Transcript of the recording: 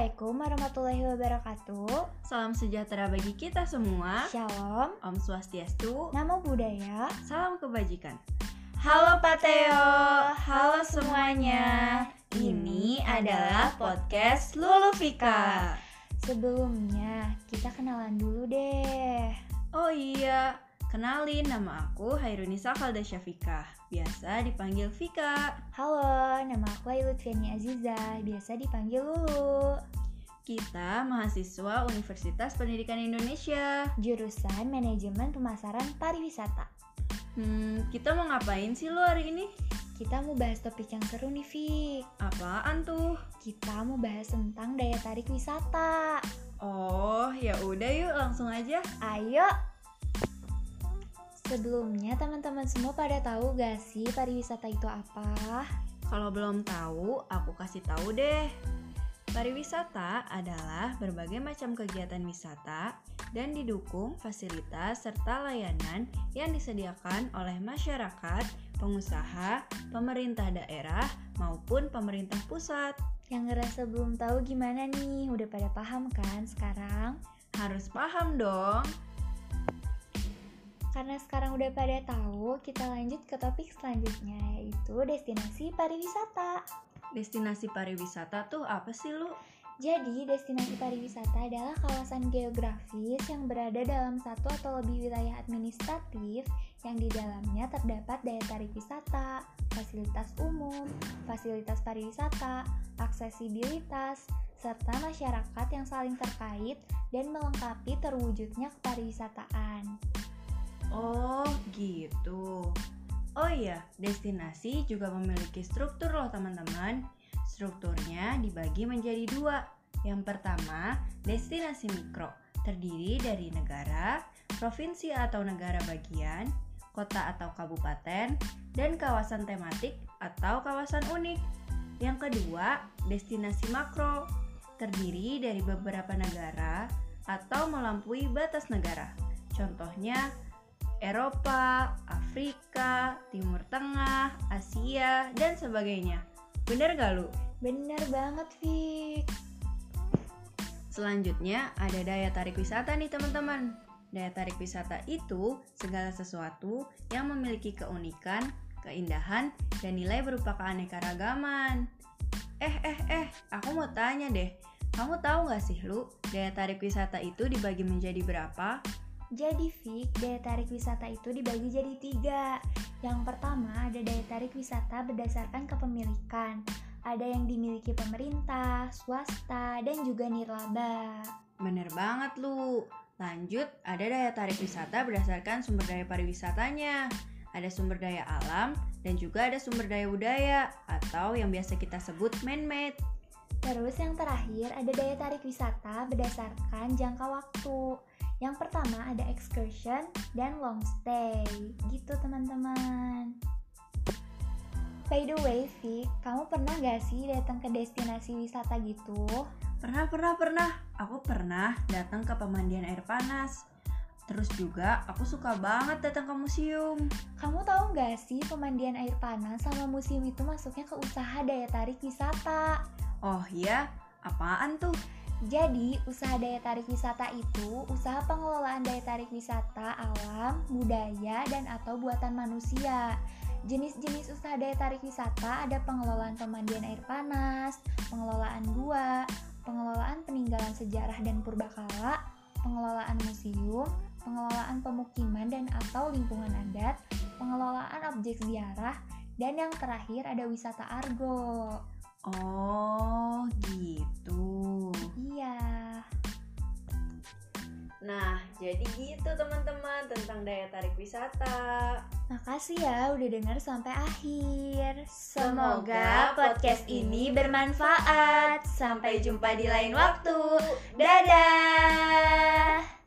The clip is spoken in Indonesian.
Assalamualaikum warahmatullahi wabarakatuh. Salam sejahtera bagi kita semua. Shalom, Om Swastiastu. namo buddhaya. Salam kebajikan. Halo Pateo, halo semuanya. Ini adalah podcast Lulu Vika. Sebelumnya, kita kenalan dulu deh. Oh iya, kenalin nama aku Hairunisa Kalda Syafikah. Biasa dipanggil Vika. Halo, nama aku Lutfiani Aziza, biasa dipanggil Lulu. Kita mahasiswa Universitas Pendidikan Indonesia. Jurusan Manajemen Pemasaran Pariwisata. Hmm, kita mau ngapain sih lo hari ini? Kita mau bahas topik yang seru nih, Fik. Apaan tuh? Kita mau bahas tentang daya tarik wisata. Oh, ya udah yuk langsung aja. Ayo. Sebelumnya teman-teman semua pada tahu gak sih pariwisata itu apa? Kalau belum tahu, aku kasih tahu deh. Pariwisata adalah berbagai macam kegiatan wisata dan didukung fasilitas serta layanan yang disediakan oleh masyarakat, pengusaha, pemerintah daerah, maupun pemerintah pusat. Yang ngerasa belum tahu gimana nih? Udah pada paham kan sekarang? Harus paham dong. Karena sekarang udah pada tahu, kita lanjut ke topik selanjutnya yaitu destinasi pariwisata. Destinasi pariwisata tuh apa sih lu? Jadi, destinasi pariwisata adalah kawasan geografis yang berada dalam satu atau lebih wilayah administratif yang di dalamnya terdapat daya tarik wisata, fasilitas umum, fasilitas pariwisata, aksesibilitas, serta masyarakat yang saling terkait dan melengkapi terwujudnya kepariwisataan. Oh, gitu. Oh iya, destinasi juga memiliki struktur loh teman-teman. Strukturnya dibagi menjadi dua. Yang pertama, destinasi mikro, terdiri dari negara, provinsi atau negara bagian, kota atau kabupaten, dan kawasan tematik atau kawasan unik. Yang kedua, destinasi makro, terdiri dari beberapa negara atau melampaui batas negara. Contohnya, Eropa, Afrika, Timur Tengah, Asia, dan sebagainya. Bener gak lu? Bener banget, Fik. Selanjutnya ada daya tarik wisata nih teman-teman. Daya tarik wisata itu segala sesuatu yang memiliki keunikan, keindahan, dan nilai berupa keanekaragaman. Eh eh eh, aku mau tanya deh, kamu tahu gak sih lu, daya tarik wisata itu dibagi menjadi berapa? Jadi Fik, daya tarik wisata itu dibagi jadi tiga. Yang pertama ada daya tarik wisata berdasarkan kepemilikan. Ada yang dimiliki pemerintah, swasta, dan juga nirlaba. Bener banget lu. Lanjut, ada daya tarik wisata berdasarkan sumber daya pariwisatanya. Ada sumber daya alam dan juga ada sumber daya budaya atau yang biasa kita sebut man-made. Terus yang terakhir ada daya tarik wisata berdasarkan jangka waktu. Yang pertama ada excursion dan long stay. Gitu teman-teman. By the way, Vi, kamu pernah gak sih datang ke destinasi wisata gitu? Pernah, pernah, pernah. Aku pernah datang ke pemandian air panas. Terus juga aku suka banget datang ke museum. Kamu tahu gak sih pemandian air panas sama museum itu masuknya ke usaha daya tarik wisata? Oh iya, apaan tuh? Jadi, usaha daya tarik wisata itu usaha pengelolaan daya tarik wisata alam, budaya, dan atau buatan manusia. Jenis-jenis usaha daya tarik wisata ada pengelolaan pemandian air panas, pengelolaan gua, pengelolaan peninggalan sejarah dan purbakala, pengelolaan museum, pengelolaan pemukiman dan atau lingkungan adat, pengelolaan objek ziarah, dan yang terakhir ada wisata argo. Oh, gitu. Iya. Nah, jadi gitu teman-teman tentang daya tarik wisata. Makasih ya udah denger sampai akhir. Semoga podcast ini bermanfaat. Sampai jumpa di lain waktu. Dadah.